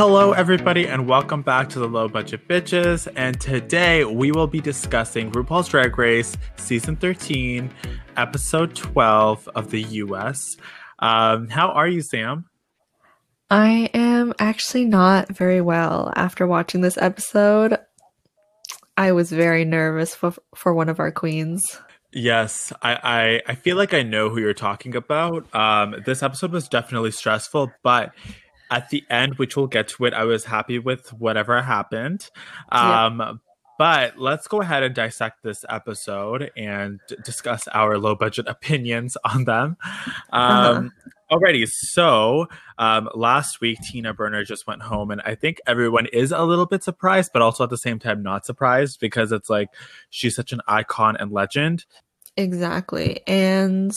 Hello, everybody, and welcome back to the Low Budget Bitches. And today we will be discussing RuPaul's Drag Race Season 13, Episode 12 of the US. Um, how are you, Sam? I am actually not very well after watching this episode. I was very nervous for, for one of our queens. Yes, I, I, I feel like I know who you're talking about. Um, this episode was definitely stressful, but at the end, which we'll get to it, I was happy with whatever happened. Um, But let's go ahead and dissect this episode and discuss our low budget opinions on them. Um, Alrighty, so um, last week Tina Burner just went home, and I think everyone is a little bit surprised, but also at the same time not surprised because it's like she's such an icon and legend. Exactly. And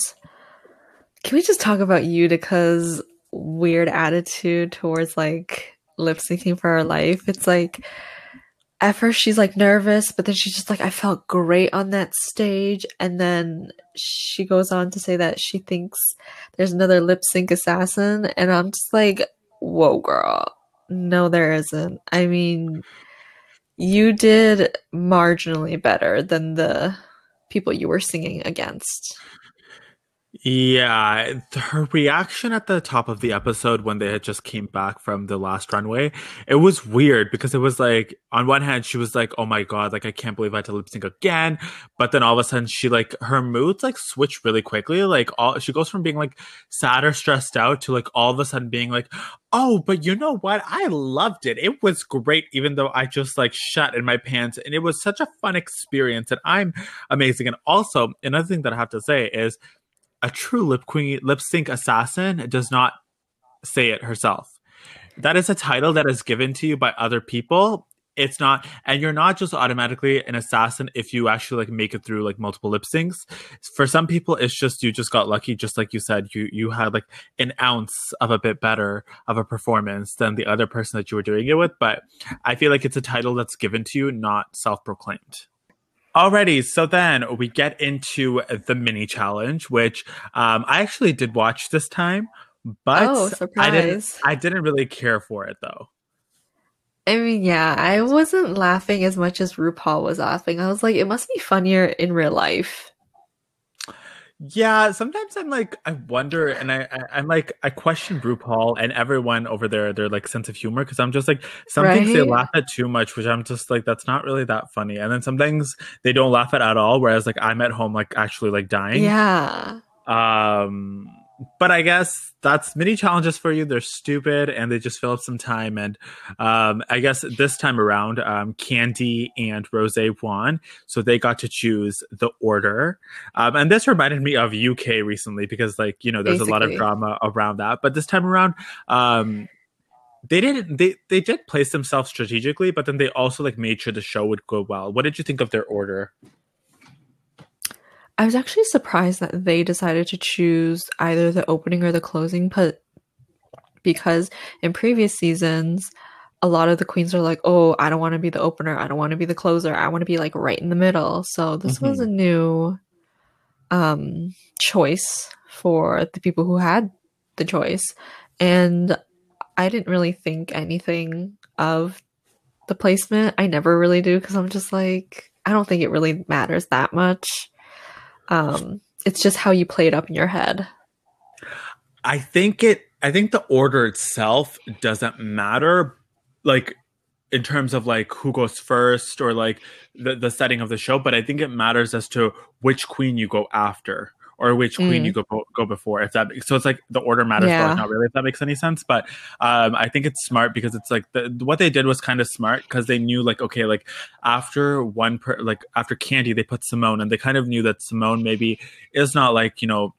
can we just talk about Utica's weird attitude towards like lip syncing for her life? It's like at first she's like nervous, but then she's just like, I felt great on that stage. And then she goes on to say that she thinks there's another lip sync assassin. And I'm just like, whoa, girl. No, there isn't. I mean, you did marginally better than the people you were singing against. Yeah, her reaction at the top of the episode when they had just came back from the last runway, it was weird because it was like on one hand she was like, "Oh my god, like I can't believe I had to lip sync again," but then all of a sudden she like her moods like switch really quickly. Like all she goes from being like sad or stressed out to like all of a sudden being like, "Oh, but you know what? I loved it. It was great, even though I just like shut in my pants, and it was such a fun experience, and I'm amazing." And also another thing that I have to say is a true lip queen lip sync assassin does not say it herself. That is a title that is given to you by other people. It's not, and you're not just automatically an assassin if you actually like make it through like multiple lip syncs. For some people, it's just you just got lucky, just like you said, you you had like an ounce of a bit better of a performance than the other person that you were doing it with. But I feel like it's a title that's given to you, not self proclaimed. Alrighty, so then we get into the mini challenge, which um, I actually did watch this time, but Oh, I didn't. surprise. I didn't really care for it though. I mean, yeah, I wasn't laughing as much as RuPaul was laughing. I was like, it must be funnier in real life. Yeah, sometimes I'm like, I wonder, and I, I I'm like, I question RuPaul and everyone over there, their like sense of humor, because I'm just like, some things they laugh at too much, which I'm just like, that's not really that funny, and then some things they don't laugh at at all, whereas like I'm at home like actually like dying. Yeah. Um, but I guess that's mini challenges for you. They're stupid and they just fill up some time. And um, I guess this time around, um, Kandy and Rose won, so they got to choose the order. Um, and this reminded me of UK recently because, like, you know, there's a lot of drama around that. But this time around, um, they didn't. They they did place themselves strategically, but then they also like made sure the show would go well. What did you think of their order? I was actually surprised that they decided to choose either the opening or the closing, but because in previous seasons, a lot of the queens are like, oh, I don't want to be the opener. I don't want to be the closer. I want to be like right in the middle. So this was a new um, choice for the people who had the choice. And I didn't really think anything of the placement. I never really do because I'm just like, I don't think it really matters that much. Um, it's just how you play it up in your head. I think it I think the order itself doesn't matter like in terms of like who goes first or like the, the setting of the show, but I think it matters as to which queen you go after or which queen Mm. you go go before. If that so it's like the order matters, Yeah. not really. If that makes any sense, but um, I think it's smart because it's like the, what they did was kind of smart because they knew like okay, like after one per like after Kandy they put Symone and they kind of knew that Symone maybe is not like you know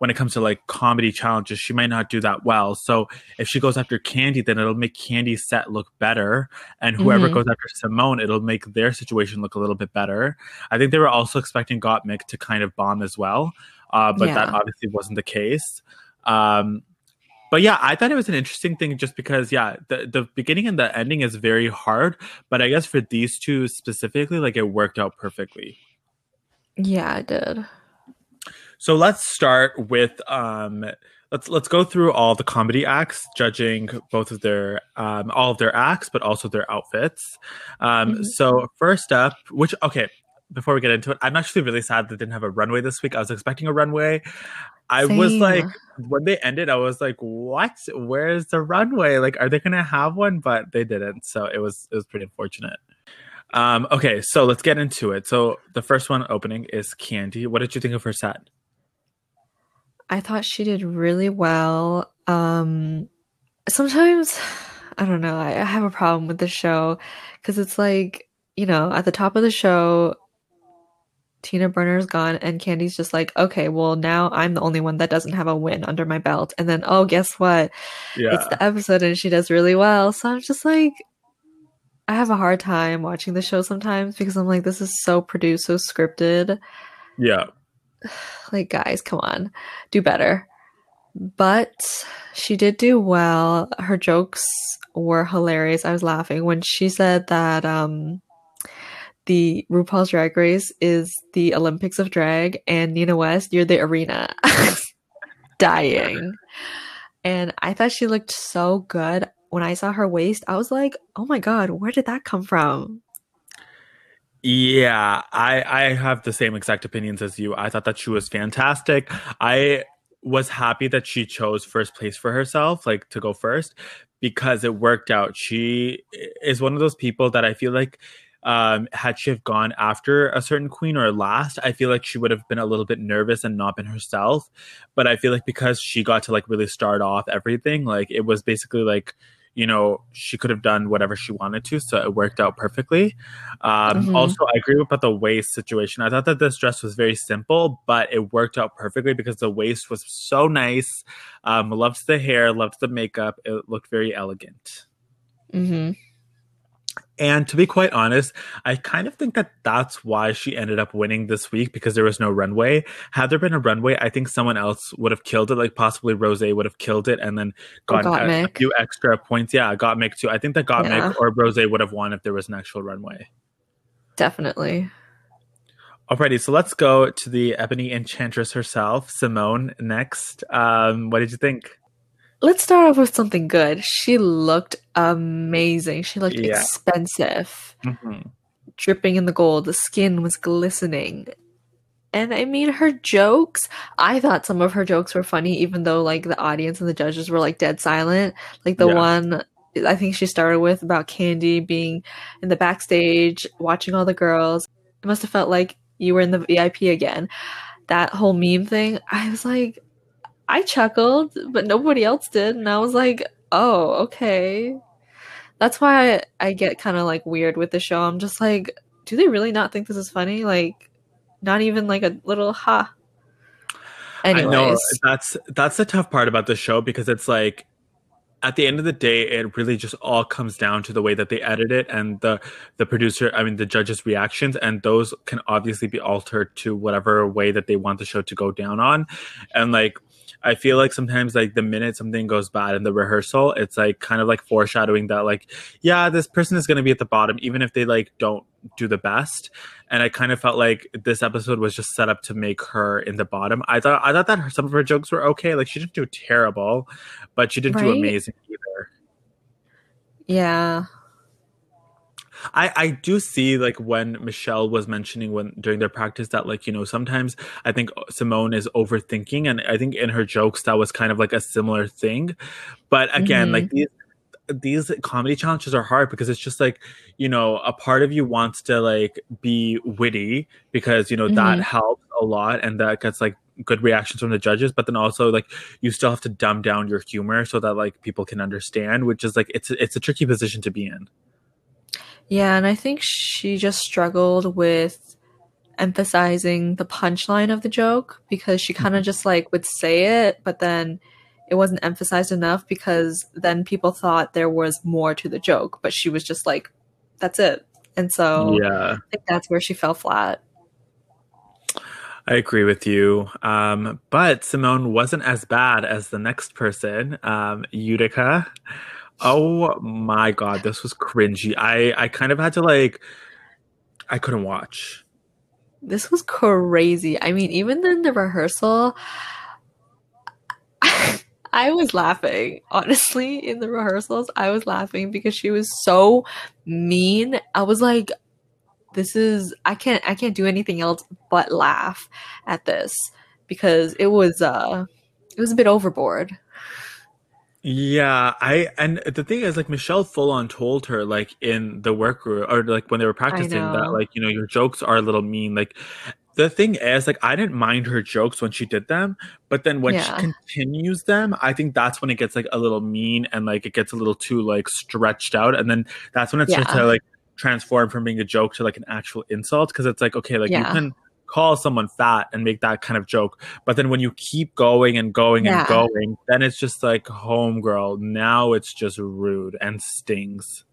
when it comes to like comedy challenges, she might not do that well. So if she goes after Kandy, then it'll make Kandy's set look better. And whoever Mhm. goes after Symone, it'll make their situation look a little bit better. I think they were also expecting Gottmik to kind of bomb as well. Uh, but that obviously wasn't the case. Um, but yeah, I thought it was an interesting thing just because, yeah, the, the beginning and the ending is very hard. But I guess for these two specifically, like it worked out perfectly. Yeah, I did. So let's start with um let's let's go through all the comedy acts, judging both of their um, all of their acts, but also their outfits. Um, mm-hmm. So first up, which okay, before we get into it, I'm actually really sad they didn't have a runway this week. I was expecting a runway. I Same. was like, when they ended, I was like, "What? Where's the runway? Like, are they gonna have one?" But they didn't, so it was it was pretty unfortunate. Um, okay, so let's get into it. So the first one opening is Kandy. What did you think of her set? I thought she did really well. Um, sometimes, I don't know, I, I have a problem with the show because it's like, you know, at the top of the show, Tina Burner's gone, and Kandy's just like, okay, well, now I'm the only one that doesn't have a win under my belt. And then, oh, guess what? Yeah. It's the episode, and she does really well. So I'm just like, I have a hard time watching the show sometimes because I'm like, this is so produced, so scripted. Yeah. like guys come on do better but she did do well her jokes were hilarious i was laughing when she said that um the RuPaul's Drag Race is the Olympics of drag and Nina West you're the arena dying and I thought she looked so good when I saw her waist I was like oh my god where did that come from yeah, I I have the same exact opinions as you. I thought that she was fantastic. I was happy that she chose first place for herself, like to go first, because it worked out. She is one of those people that I feel like um, had she have gone after a certain queen or last, I feel like she would have been a little bit nervous and not been herself. But I feel like because she got to like really start off everything, like it was basically like you know, she could have done whatever she wanted to, so it worked out perfectly. Um, mm-hmm. Also, I agree about the waist situation. I thought that this dress was very simple, but it worked out perfectly because the waist was so nice. Um, loved the hair, loved the makeup. It looked very elegant. Mm-hmm. And to be quite honest, I kind of think that that's why she ended up winning this week because there was no runway. Had there been a runway, I think someone else would have killed it. Like possibly Rose would have killed it and then gotten a, a, few extra points. Yeah, Gottmik too. I think that Gottmik yeah. or Rose would have won if there was an actual runway. Definitely. Alrighty, so let's go to the Ebony Enchantress herself, Symone, next. Um, what did you think? Let's start off with something good. She looked amazing. She looked yeah. expensive, mm-hmm. dripping in the gold. The skin was glistening. And I mean, her jokes, I thought some of her jokes were funny, even though like the audience and the judges were like dead silent. Like the yeah. one I think she started with about Kandy being in the backstage, watching all the girls. It must have felt like you were in the VIP again. That whole meme thing, I was like, I chuckled, but nobody else did. And I was like, oh, okay. That's why I, I get kind of like weird with the show. I'm just like, do they really not think this is funny? Like, not even like a little ha. Anyways. I know that's that's the tough part about the show because it's like at the end of the day, it really just all comes down to the way that they edit it and the the producer, I mean, the judges' reactions, and those can obviously be altered to whatever way that they want the show to go down on. And like I feel like sometimes like the minute something goes bad in the rehearsal, it's like kind of like foreshadowing that like, yeah, this person is gonna be at the bottom, even if they like don't do the best. And I kind of felt like this episode was just set up to make her in the bottom. I thought I thought that her, some of her jokes were okay. Like she didn't do terrible, but she didn't right? do amazing either. Yeah. I I do see like when Michelle was mentioning when during their practice that like you know sometimes I think Symone is overthinking and I think in her jokes that was kind of like a similar thing, but again mm-hmm. like these these comedy challenges are hard because it's just like you know a part of you wants to like be witty because you know mm-hmm. that helps a lot and that gets like good reactions from the judges but then also like you still have to dumb down your humor so that like people can understand which is like it's it's a tricky position to be in yeah, and I think she just struggled with emphasizing the punchline of the joke because she kind of mm-hmm. just like would say it, but then it wasn't emphasized enough because then people thought there was more to the joke, but she was just like, that's it. And so yeah. I think that's where she fell flat. I agree with you. Um, but Symone wasn't as bad as the next person, um, Utica. Oh my god, this was cringy. I I kind of had to like I couldn't watch. This was crazy. I mean, even in the rehearsal I was laughing. Honestly, in the rehearsals, I was laughing because she was so mean. I was like, this is I can't I can't do anything else but laugh at this because it was uh it was a bit overboard. Yeah, I and the thing is like Michelle full on told her like in the workroom or like when they were practicing that like you know your jokes are a little mean like the thing is like I didn't mind her jokes when she did them but then when yeah. she continues them I think that's when it gets like a little mean and like it gets a little too like stretched out and then that's when it starts yeah. to like transform from being a joke to like an actual insult because it's like okay like yeah. you can call someone fat and make that kind of joke. But then when you keep going and going yeah. and going, then it's just like homegirl. Now it's just rude and stings.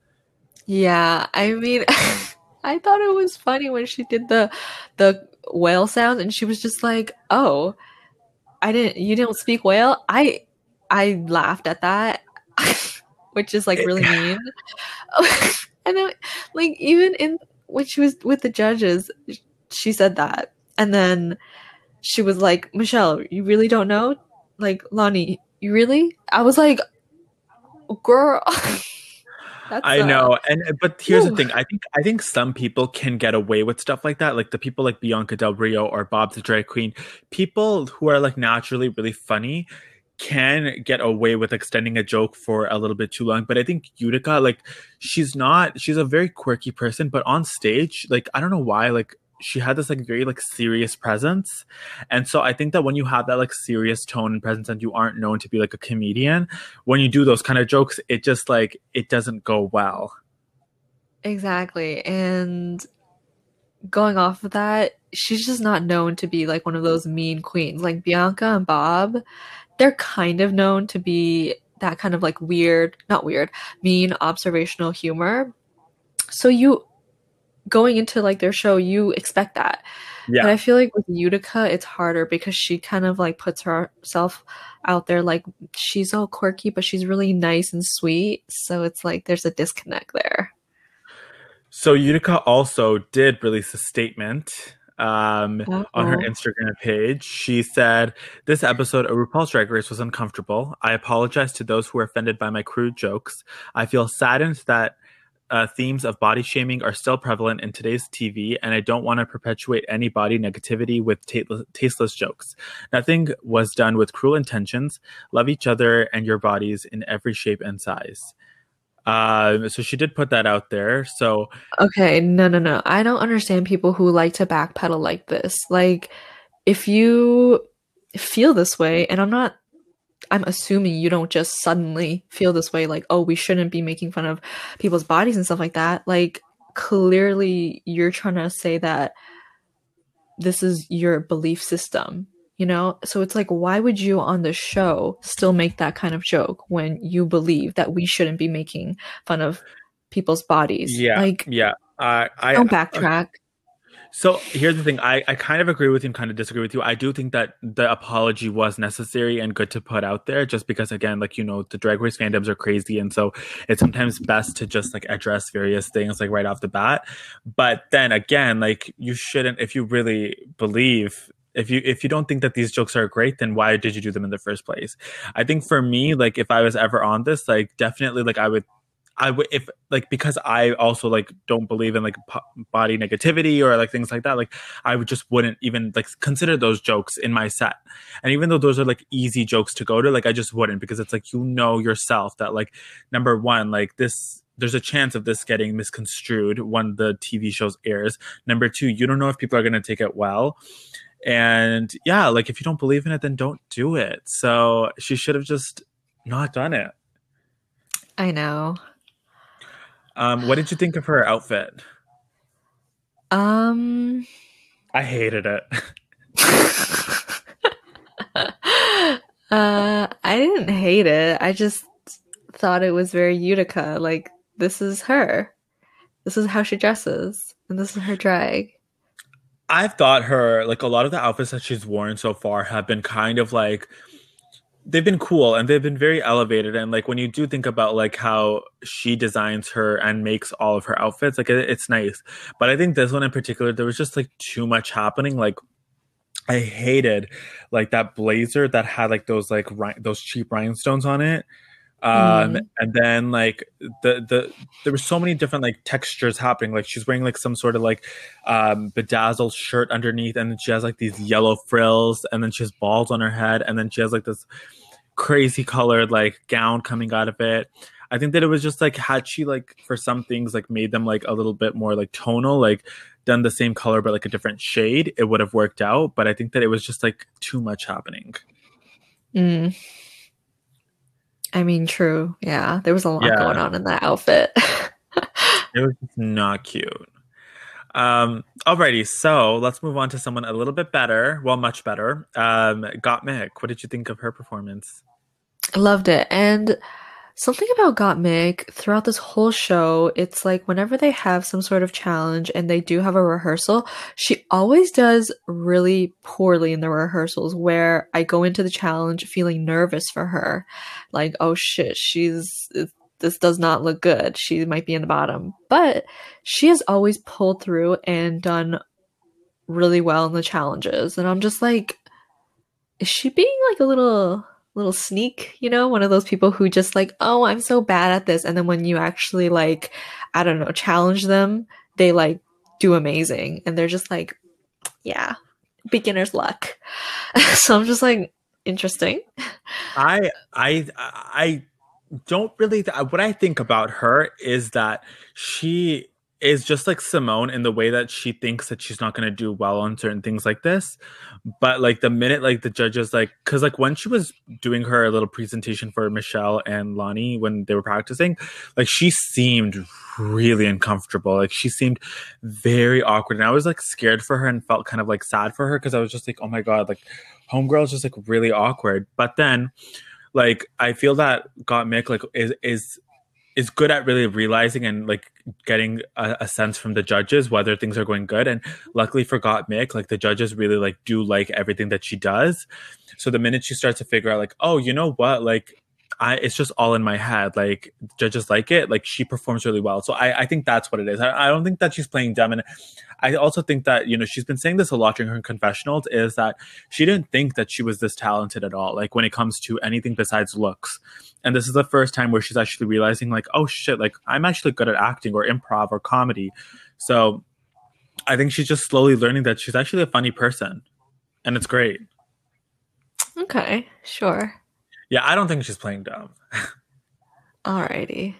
Yeah, I mean, I thought it was funny when she did the the whale sounds, and she was just like, "Oh, I didn't. You didn't speak whale." I I laughed at that, which is like really mean. and then, like even in when she was with the judges, she said that. And then she was like, Michelle, you really don't know? Like, Loni, you really? I was like, girl. I know, and but here's the thing. I think I think some people can get away with stuff like that, like the people like Bianca Del Rio or Bob the drag queen. People who are like naturally really funny can get away with extending a joke for a little bit too long. But I think Utica, like, she's not. She's a very quirky person, but on stage, like, I don't know why, like she had this like very like serious presence. And so i think that when you have that like serious tone and presence and you aren't known to be like a comedian when you do those kind of jokes it just like it doesn't go well. Exactly. And going off of that she's just not known to be like one of those mean queens. Like bianca and bob they're kind of known to be that kind of like weird not weird mean observational humor. So you going into like their show, you expect that. Yeah. But I feel like with Utica, it's harder because she kind of like puts herself out there like she's all quirky, but she's really nice and sweet. So it's like there's a disconnect there. So Utica also did release a statement um, on her Instagram page. She said, This episode of RuPaul's Drag Race was uncomfortable. I apologize to those who were offended by my crude jokes. I feel saddened that uh, themes of body shaming are still prevalent in today's TV, and I don't want to perpetuate any body negativity with tasteless jokes. Nothing was done with cruel intentions. Love each other and your bodies in every shape and size. Uh, so she did put that out there. So okay, no, no, no. I don't understand people who like to backpedal like this. Like, if you feel this way, and I'm not I'm assuming you don't just suddenly feel this way, like, oh, we shouldn't be making fun of people's bodies and stuff like that. Like, clearly, you're trying to say that this is your belief system, you know? So it's like, why would you on the show still make that kind of joke when you believe that we shouldn't be making fun of people's bodies? Yeah. Like, yeah. Uh, I don't backtrack. So here's the thing. I, I kind of agree with you and kind of disagree with you. I do think that the apology was necessary and good to put out there just because again, like, you know, the drag race fandoms are crazy. And so it's sometimes best to just like address various things like right off the bat. But then again, like you shouldn't if you really believe if you if you don't think that these jokes are great then why did you do them in the first place i think for me like if i was ever on this like definitely like i would I would if like because I also like don't believe in like body negativity or like things like that. Like I would just wouldn't even like consider those jokes in my set. And even though those are like easy jokes to go to, like I just wouldn't because it's like you know yourself that like number one, like this there's a chance of this getting misconstrued when the TV shows airs. Number two, you don't know if people are gonna take it well. And yeah, like if you don't believe in it, then don't do it. So she should have just not done it. I know. Um, what did you think of her outfit? Um, I hated it. uh, I didn't hate it. I just thought it was very Utica. Like this is her. This is how she dresses, and this is her drag. I've thought her like a lot of the outfits that she's worn so far have been kind of like they've been cool and they've been very elevated. And like when you do think about like how she designs her and makes all of her outfits like it, it's nice. But i think this one in particular there was just like too much happening. Like I hated like that blazer that had like those like ri- those cheap rhinestones on it. Um, Mm. and then like the the there were so many different like textures happening. Like she's wearing like some sort of like um bedazzled shirt underneath, and she has like these yellow frills, and then she has balls on her head, and then she has like this crazy colored like gown coming out of it. I think that it was just like had she like for some things like made them like a little bit more like tonal, like done the same color but like a different shade, it would have worked out. But I think that it was just like too much happening. Mm. I mean, true. Yeah, there was a lot Yeah. going on in that outfit. It was not cute. Um, alrighty, so let's move on to someone a little bit better. Well, much better. Um, Gottmik. What did you think of her performance? Loved it. And something about Got Gottmik throughout this whole show, it's like whenever they have some sort of challenge and they do have a rehearsal, she always does really poorly in the rehearsals where I go into the challenge feeling nervous for her. Like, oh shit, she's this does not look good. She might be in the bottom. But she has always pulled through and done really well in the challenges. And I'm just like, is she being like a little little sneak, you know, one of those people who just like, oh, I'm so bad at this. And then when you actually like, I don't know, challenge them, they like do amazing. And they're just like, yeah, beginner's luck. so I'm just like, interesting. I I I don't really th- what I think about her is that she is just like Symone in the way that she thinks that she's not going to do well on certain things like this. But like the minute like the judges like cuz like when she was doing her little presentation for Michelle and Loni when they were practicing like she seemed really uncomfortable. Like she seemed very awkward. And I was like scared for her and felt kind of like sad for her cuz I was just like oh my god like homegirl is just like really awkward. But then like I feel that Gottmik like is is is good at really realizing and like getting a, a, sense from the judges whether things are going good. And luckily for Gottmik, like the judges really like do like everything that she does. So the minute she starts to figure out like, oh, you know what, like I it's just all in my head. Like judges like it, like she performs really well. So I, I think that's what it is. I, I don't think that she's playing dumb. And I also think that, you know, she's been saying this a lot during her confessionals is that she didn't think that she was this talented at all, like when it comes to anything besides looks. And this is the first time where she's actually realizing, like, oh shit, like I'm actually good at acting or improv or comedy. So I think she's just slowly learning that she's actually a funny person. And it's great. Okay, sure. Yeah, I don't think she's playing dumb. Alrighty.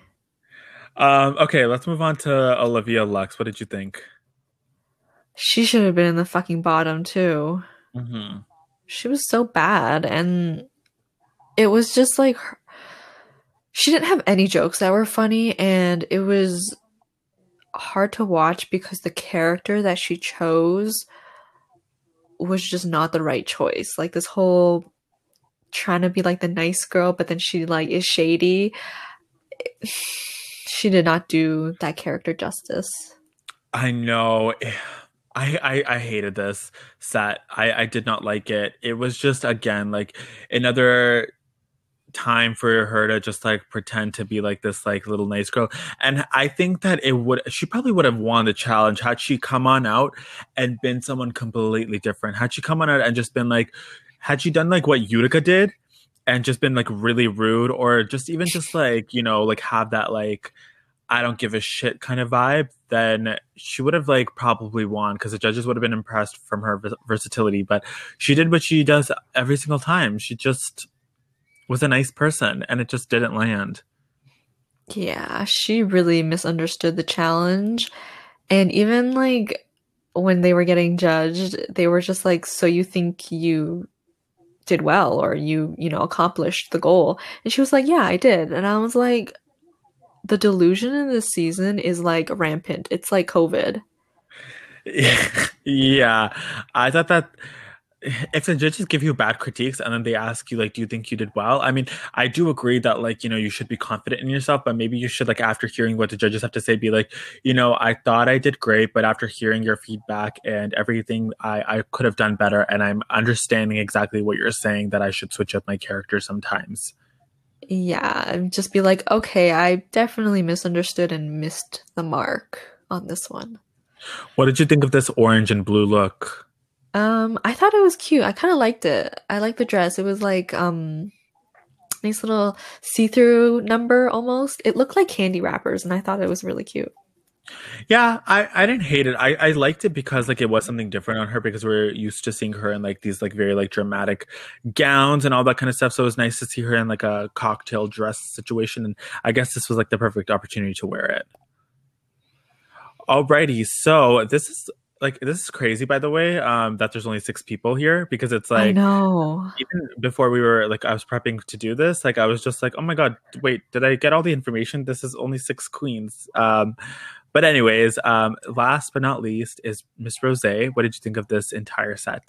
Um, okay, let's move on to Olivia Lux. What did you think? She should have been in the fucking bottom too. Mm-hmm. She was so bad, and it was just like her- she didn't have any jokes that were funny, and it was hard to watch because the character that she chose was just not the right choice. Like this whole trying to be like the nice girl, but then she like is shady. She did not do that character justice. I know. I, I, I hated this set. I, I did not like it. It was just again like another time for her to just like pretend to be like this like little nice girl. And I think that it would she probably would have won the challenge had she come on out and been someone completely different. Had she come on out and just been like had she done like what Utica did and just been like really rude or just even just like, you know, like have that like I don't give a shit kind of vibe, then she would have like probably won because the judges would have been impressed from her vers- versatility. But she did what she does every single time. She just was a nice person and it just didn't land. Yeah, she really misunderstood the challenge. And even like when they were getting judged, they were just like, So you think you did well or you, you know, accomplished the goal? And she was like, Yeah, I did. And I was like, The delusion in this season is like rampant. It's like COVID. yeah, I thought that if the judges give you bad critiques and then they ask you like do you think you did well? I mean i do agree that like you know you should be confident in yourself but maybe you should like after hearing what the judges have to say be like you know i thought i did great but after hearing your feedback and everything i i could have done better and i'm understanding exactly what you're saying that i should switch up my character sometimes. Yeah, just be like, okay, I definitely misunderstood and missed the mark on this one. what did you think of this orange and blue look Um, I thought it was cute. I kind of liked it. I liked the dress. It was like um nice little see-through number almost. It looked like candy wrappers and I thought it was really cute. Yeah, I, I didn't hate it. I, I liked it because like it was something different on her because we're used to seeing her in like these like very like dramatic gowns and all that kind of stuff. So it was nice to see her in like a cocktail dress situation. And I guess this was like the perfect opportunity to wear it. Alrighty, so this is like this is crazy by the way um that there's only six people here because it's like I know. even before we were like i was prepping to do this like i was just like oh my god wait did i get all the information this is only six queens um but anyways um last but not least is miss rose what did you think of this entire set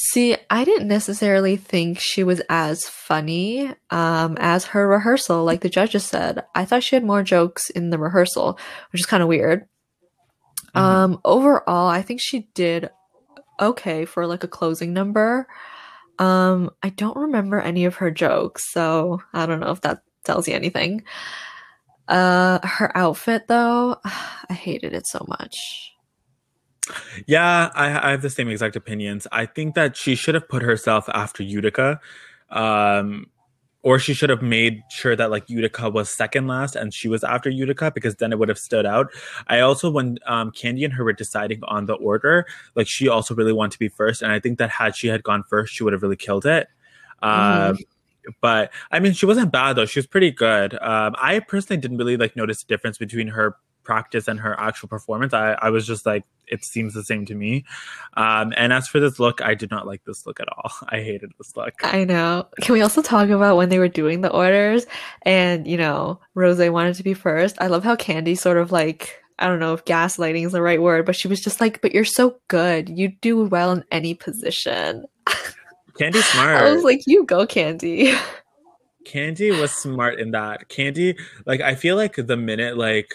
See, I didn't necessarily think she was as funny um, as her rehearsal, like the judges said. I thought she had more jokes in the rehearsal, which is kind of weird. Mm-hmm. Um, overall, I think she did okay for like a closing number. Um, I don't remember any of her jokes, so I don't know if that tells you anything. Uh, her outfit though, I hated it so much. Yeah, I, I, have the same exact opinions. I think that she should have put herself after Utica. Um, or she should have made sure that like Utica was second last and she was after Utica because then it would have stood out. I also when um, Kandy and her were deciding on the order, like she also really wanted to be first, and I think that had she had gone first, she would have really killed it. Mm-hmm. Um, but I mean, she wasn't bad though; she was pretty good. Um, I personally didn't really like notice the difference between her practice and her actual performance. I, I was just like, it seems the same to me. Um, and as for this look, I did not like this look at all. I hated this look. I know. Can we also talk about when they were doing the orders and, you know, Rose wanted to be first? I love how Kandy sort of like, I don't know if gaslighting is the right word, but she was just like, but you're so good. You do well in any position. Kandy smart. I was like, you go, Kandy. Kandy was smart in that. Kandy, like, I feel like the minute, like,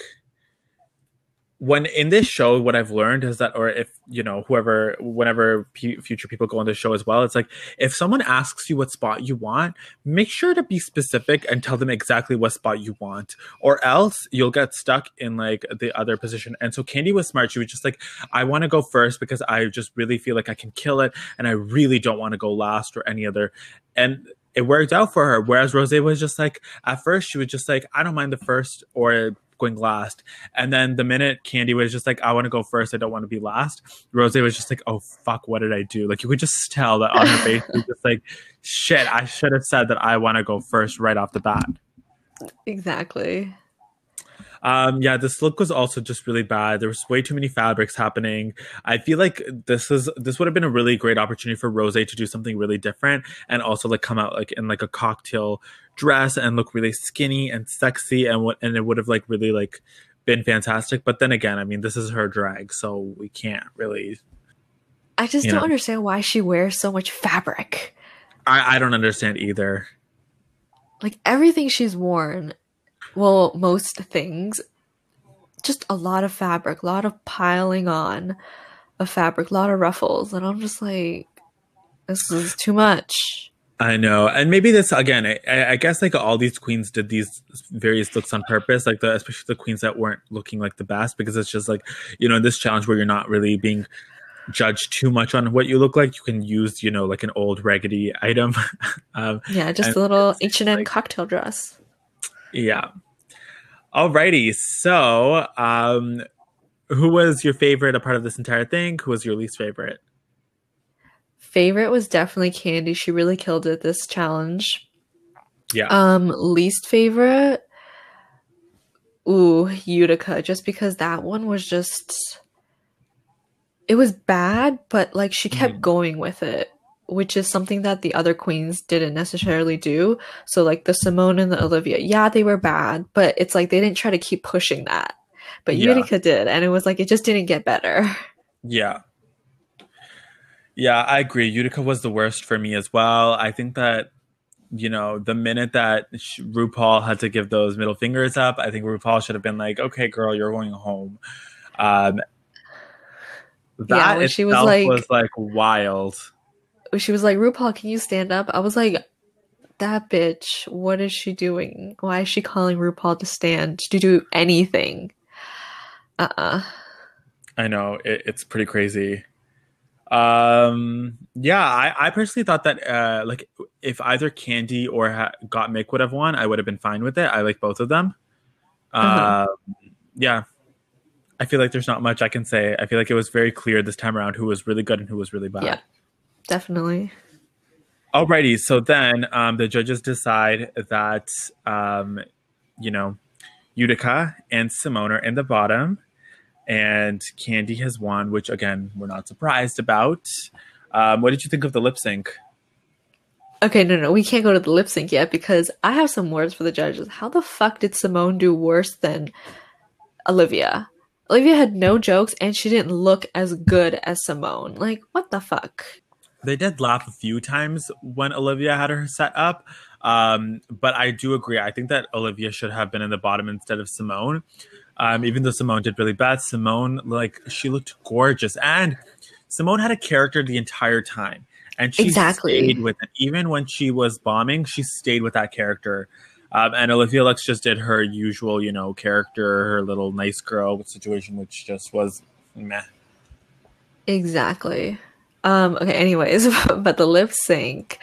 when in this show what i've learned is that or if you know whoever whenever p- future people go on the show as well it's like if someone asks you what spot you want make sure to be specific and tell them exactly what spot you want or else you'll get stuck in like the other position and so candy was smart she was just like i want to go first because i just really feel like i can kill it and i really don't want to go last or any other and it worked out for her. Whereas Rose was just like, at first, she was just like, I don't mind the first or going last. And then the minute Kandy was just like, I want to go first, I don't want to be last, Rose was just like, oh, fuck, what did I do? Like, you could just tell that on her face, was just like, shit, I should have said that I want to go first right off the bat. Exactly. Um, yeah, this look was also just really bad. There was way too many fabrics happening. I feel like this is this would have been a really great opportunity for Rose to do something really different and also like come out like in like a cocktail dress and look really skinny and sexy and what and it would have like really like been fantastic. But then again, I mean, this is her drag, so we can't really. I just don't know. understand why she wears so much fabric. I, I don't understand either. Like everything she's worn well, most things, just a lot of fabric, a lot of piling on of fabric, a lot of ruffles. And I'm just like, this is too much. I know, and maybe this again. I, I, guess like all these queens did these various looks on purpose, like the especially the queens that weren't looking like the best, because it's just like you know this challenge where you're not really being judged too much on what you look like. You can use you know like an old raggedy item. um, yeah, just a little H and M cocktail dress. Yeah. Alrighty. So, um, who was your favorite a part of this entire thing? Who was your least favorite? Favorite was definitely Kandy. She really killed it this challenge. Yeah. Um, least favorite. Ooh, Utica, just because that one was just it was bad, but like she kept mm. going with it which is something that the other queens didn't necessarily do. So like the Simone and the Olivia, yeah, they were bad, but it's like they didn't try to keep pushing that. But yeah. Utica did, and it was like it just didn't get better. Yeah. Yeah, I agree. Utica was the worst for me as well. I think that you know, the minute that RuPaul had to give those middle fingers up, I think RuPaul should have been like, "Okay, girl, you're going home." Um, that yeah, she was like, was like wild she was like, RuPaul, can you stand up? I was like, that bitch, what is she doing? Why is she calling RuPaul to stand to do anything? Uh uh-uh. uh I know it, it's pretty crazy. Um, yeah, I, I personally thought that uh, like if either Kandy or ha- Gottmik would have won, I would have been fine with it. I like both of them. Uh, yeah, I feel like there's not much I can say. I feel like it was very clear this time around who was really good and who was really bad. Yeah, definitely. Alrighty, so then um, the judges decide that um, you know Utica and Symone are in the bottom, and Kandy has won, which again we're not surprised about. Um, what did you think of the lip sync? Okay, no, no, we can't go to the lip sync yet because I have some words for the judges. How the fuck did Symone do worse than Olivia? Olivia had no jokes and she didn't look as good as Symone. Like, what the fuck? They did laugh a few times when Olivia had her set up, um, but I do agree. I think that Olivia should have been in the bottom instead of Symone. Um, even though Symone did really bad, Symone like she looked gorgeous, and Symone had a character the entire time, and she Exactly. stayed with it. Even when she was bombing, she stayed with that character. Um, and Olivia Lux just did her usual, you know, character, her little nice girl situation, which just was meh. Exactly. Um, okay, anyways, but the lip sync.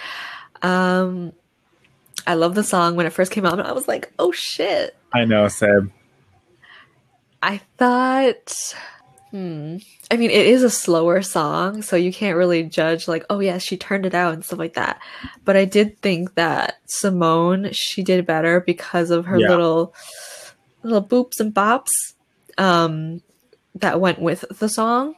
Um, I love the song when it first came out. And I was like, oh shit. I know, Seb. I thought, hmm. I mean, it is a slower song, so you can't really judge, like, oh, yeah, she turned it out and stuff like that. But I did think that Symone, she did better because of her Yeah. little, little boops and bops um, that went with the song.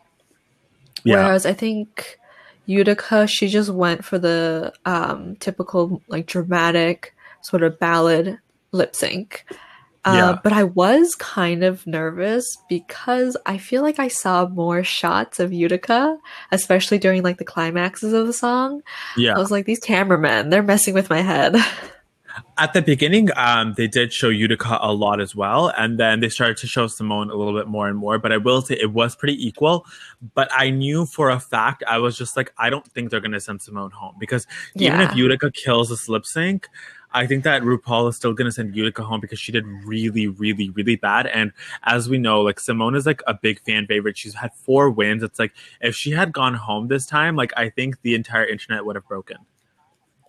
Yeah, Whereas I think Utica, she just went for the um, typical, like, dramatic sort of ballad lip sync. Uh, Yeah. But I was kind of nervous because I feel like I saw more shots of Utica, especially during like the climaxes of the song. yeah. I was like, these cameramen, they're messing with my head. At the beginning, um, they did show Utica a lot as well, and then they started to show Symone a little bit more and more. But I will say it was pretty equal. But I knew for a fact I was just like, I don't think they're gonna send Symone home because even if Utica kills this lip sync, I think that RuPaul is still gonna send Utica home because she did really, really, really bad. And as we know, like Symone is like a big fan favorite. She's had four wins. It's like if she had gone home this time, like I think the entire internet would have broken.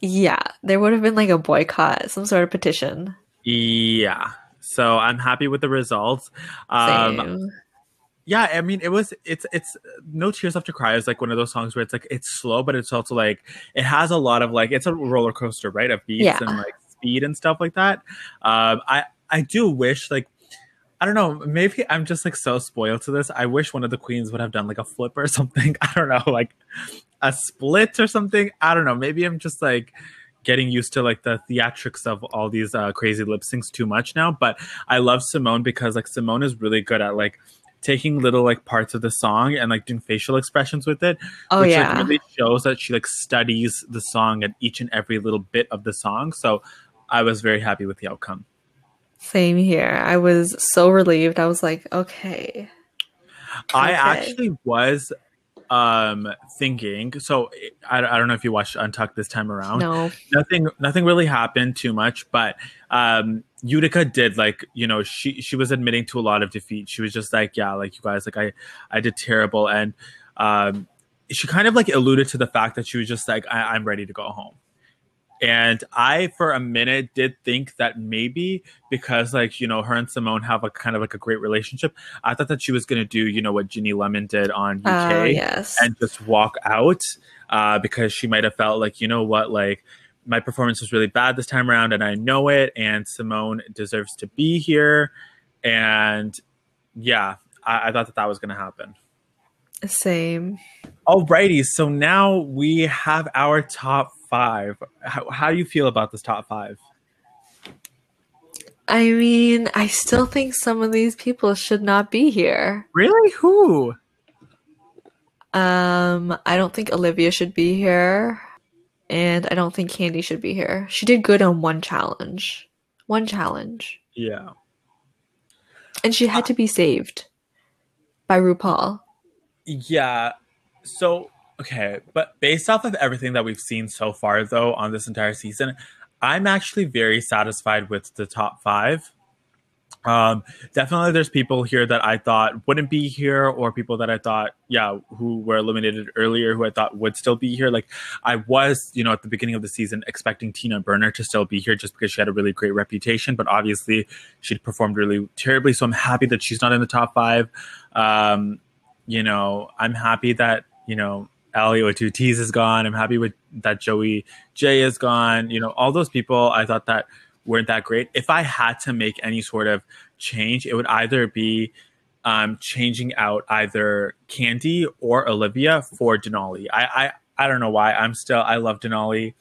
yeah, there would have been like a boycott, some sort of petition. Yeah. So I'm happy with the results. Um, Same. Yeah, I mean, it was it's it's no tears left to cry is like one of those songs where it's like it's slow, but it's also like it has a lot of like it's a roller coaster, right? Of beats Yeah. and like speed and stuff like that. Um, I I do wish like I don't know, maybe I'm just like so spoiled to this. I wish one of the queens would have done like a flip or something. I don't know, like a split or something. I don't know. Maybe I'm just like getting used to like the theatrics of all these uh, crazy lip syncs too much now. But I love Symone because like Symone is really good at like taking little like parts of the song and like doing facial expressions with it, Oh which yeah. like really shows that she like studies the song and each and every little bit of the song. So I was very happy with the outcome. Same here. I was so relieved. I was like, okay. I Okay. actually was um thinking. So I, I don't know if you watched untucked this time around. No. nothing nothing really happened too much but um Utica did like you know she she was admitting to a lot of defeat. She was just like yeah like you guys like I I did terrible. And um she kind of like alluded to the fact that she was just like I, I'm ready to go home and I for a minute did think that maybe because like you know her and Symone have a kind of like a great relationship I thought that she was gonna do you know what Ginny Lemon did on UK Oh yes. and just walk out uh, because she might have felt like, you know what, like my performance was really bad this time around and I know it, and Symone deserves to be here. And yeah, I, I thought that that was going to happen. Same. Alrighty, so now we have our top five. How, how do you feel about this top five? I mean, I still think some of these people should not be here. Really? Who? Um, I don't think Olivia should be here, and I don't think Kandy should be here. She did good on one challenge. One challenge. Yeah. And she had to be saved by RuPaul. Yeah. So, okay, but based off of everything that we've seen so far, though, on this entire season, I'm actually very satisfied with the top five. Um, definitely, there's people here that I thought wouldn't be here, or people that I thought, yeah, who were eliminated earlier, who I thought would still be here. Like I was, you know, at the beginning of the season, expecting Tina Burner to still be here just because she had a really great reputation, but obviously she performed really terribly. So I'm happy that she's not in the top five. Um, you know, I'm happy that you know Two T's is gone. I'm happy with that Joey Jay is gone. You know, all those people I thought that weren't that great. If I had to make any sort of change, it would either be um, changing out either Kandy or Olivia for Denali. I, I I don't know why. I'm still I love Denali,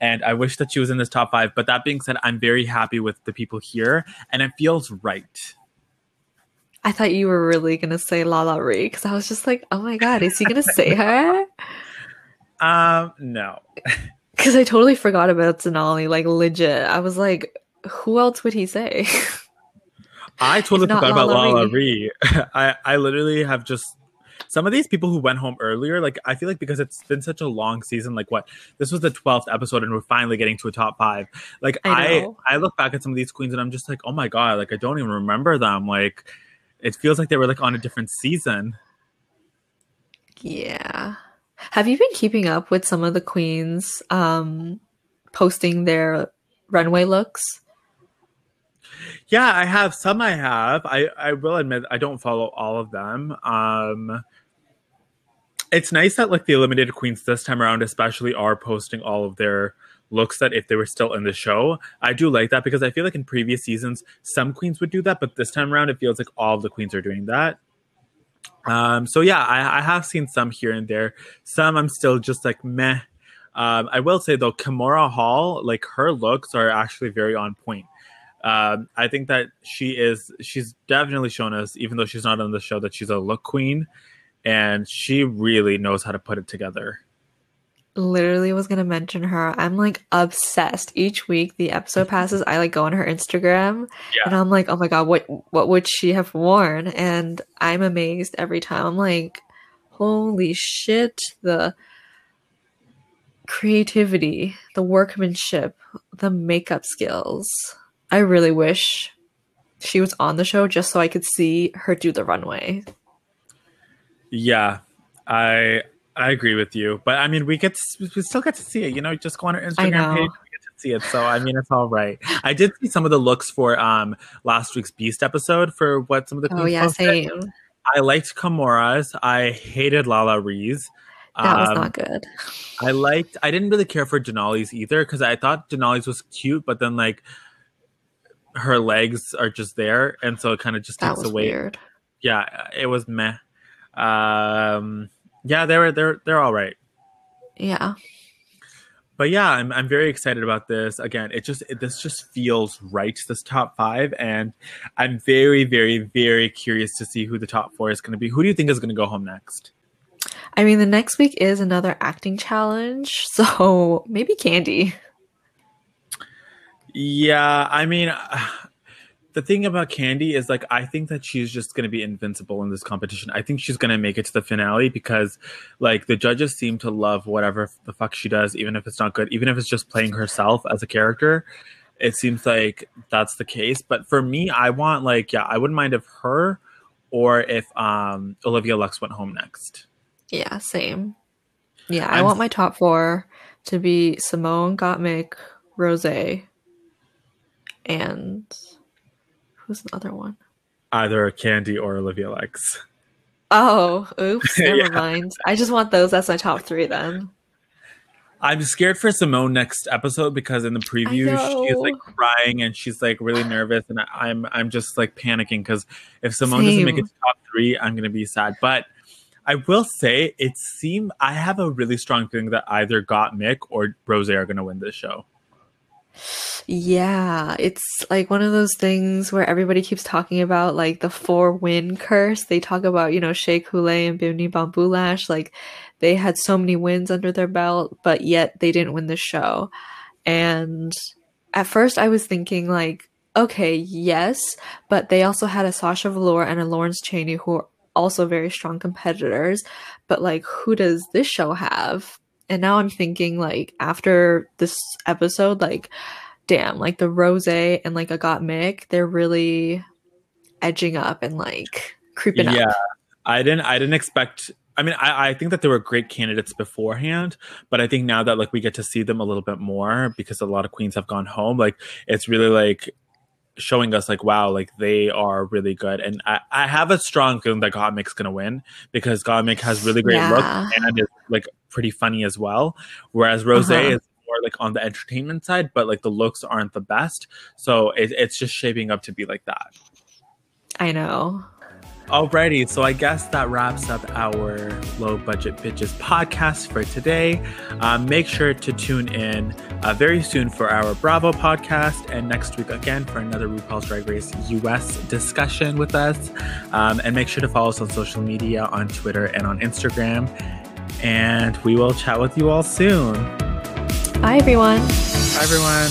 and I wish that she was in this top five. But that being said, I'm very happy with the people here, and it feels right. I thought you were really gonna say LaLa Ri because I was just like, oh my god, is he gonna say her? Um, no. Because I totally forgot about Denali, like legit. I was like, who else would he say? I totally forgot about LaLa Ri. I, I literally have just some of these people who went home earlier, like I feel like because it's been such a long season, like what this was the twelfth episode and we're finally getting to a top five. Like I, I, I look back at some of these queens and I'm just like, oh my god, like I don't even remember them. Like it feels like they were like on a different season. Yeah. Have you been keeping up with some of the queens um, posting their runway looks? Yeah, I have some. I have. I I will admit I don't follow all of them. Um, it's nice that like the eliminated queens this time around, especially, are posting all of their looks that if they were still in the show. I do like that because I feel like in previous seasons some queens would do that, but this time around it feels like all the queens are doing that. Um, so yeah, I, I, have seen some here and there. Some I'm still just like meh. Um, I will say though, Kahmora Hall, like her looks are actually very on point. Um, I think that she is. She's definitely shown us, even though she's not on the show, that she's a look queen, and she really knows how to put it together literally was gonna mention her. I'm like obsessed. Each week the episode passes, I like go on her Instagram yeah. and I'm like, oh my god, what what would she have worn? And I'm amazed every time. I'm like, holy shit, the creativity, the workmanship, the makeup skills. I really wish she was on the show just so I could see her do the runway. Yeah. I I agree with you, but I mean, we get to, we still get to see it. You know, just go on our Instagram page. We get to see it, so I mean, it's all right. I did see some of the looks for um last week's Beast episode for what some of the people. oh yeah posted. same. I liked Kahmora's. I hated LaLa Ri's. That um, was not good. I liked. I didn't really care for Denali's either because I thought Denali's was cute, but then like her legs are just there, and so it kind of just takes away. Weird. Yeah, it was meh. Um, yeah, they're they're they're all right. Yeah. But yeah, I'm I'm very excited about this. Again, it just it, this just feels right. This top five, and I'm very very very curious to see who the top four is going to be. Who do you think is going to go home next? I mean, the next week is another acting challenge, so maybe Kandy. Yeah, I mean, the thing about Kandy is like I think that she's just going to be invincible in this competition. I think she's going to make it to the finale because like the judges seem to love whatever the fuck she does even if it's not good, even if it's just playing herself as a character. It seems like that's the case, but for me I want like yeah, I wouldn't mind if her or if um Olivia Lux went home next. Yeah, same. Yeah, I I'm, want my top 4 to be Symone Gottmik, Rosé, and Who's the other one? Either Kandy or Olivia Lux. Oh, oops, never yeah. mind. I just want those as my top three then. I'm scared for Symone next episode because in the preview she's like crying and she's like really nervous and I'm I'm just like panicking because if Symone Same. doesn't make it to top three, I'm gonna be sad. But I will say it seemed I have a really strong feeling that either Got Gottmik or Rosé are gonna win this show. Yeah, it's like one of those things where everybody keeps talking about like the four win curse. They talk about, you know, Shea Coulee and Bimini Bon Boulash, like they had so many wins under their belt, but yet they didn't win the show. And at first I was thinking like, okay, yes, but they also had a Sasha Velour and a Lawrence Chaney who are also very strong competitors. But like, who does this show have? And now I'm thinking like after this episode, like damn, like the Rosé and like a Gottmik, they're really edging up and like creeping yeah, up. Yeah. I didn't. I didn't expect. I mean, I, I think that there were great candidates beforehand, but I think now that like we get to see them a little bit more because a lot of queens have gone home, like it's really like showing us like wow like they are really good and i, I have a strong feeling that Gottmik's gonna win because Gottmik has really great Yeah. looks and is like pretty funny as well whereas rose Uh-huh. is more like on the entertainment side but like the looks aren't the best so it, it's just shaping up to be like that I know. Alrighty, so I guess that wraps up our Low Budget Bitches podcast for today. Um, make sure to tune in uh, very soon for our Bravo podcast and next week again for another RuPaul's Drag Race US discussion with us. Um, and make sure to follow us on social media on Twitter and on Instagram. And we will chat with you all soon. Bye everyone. Bye, everyone.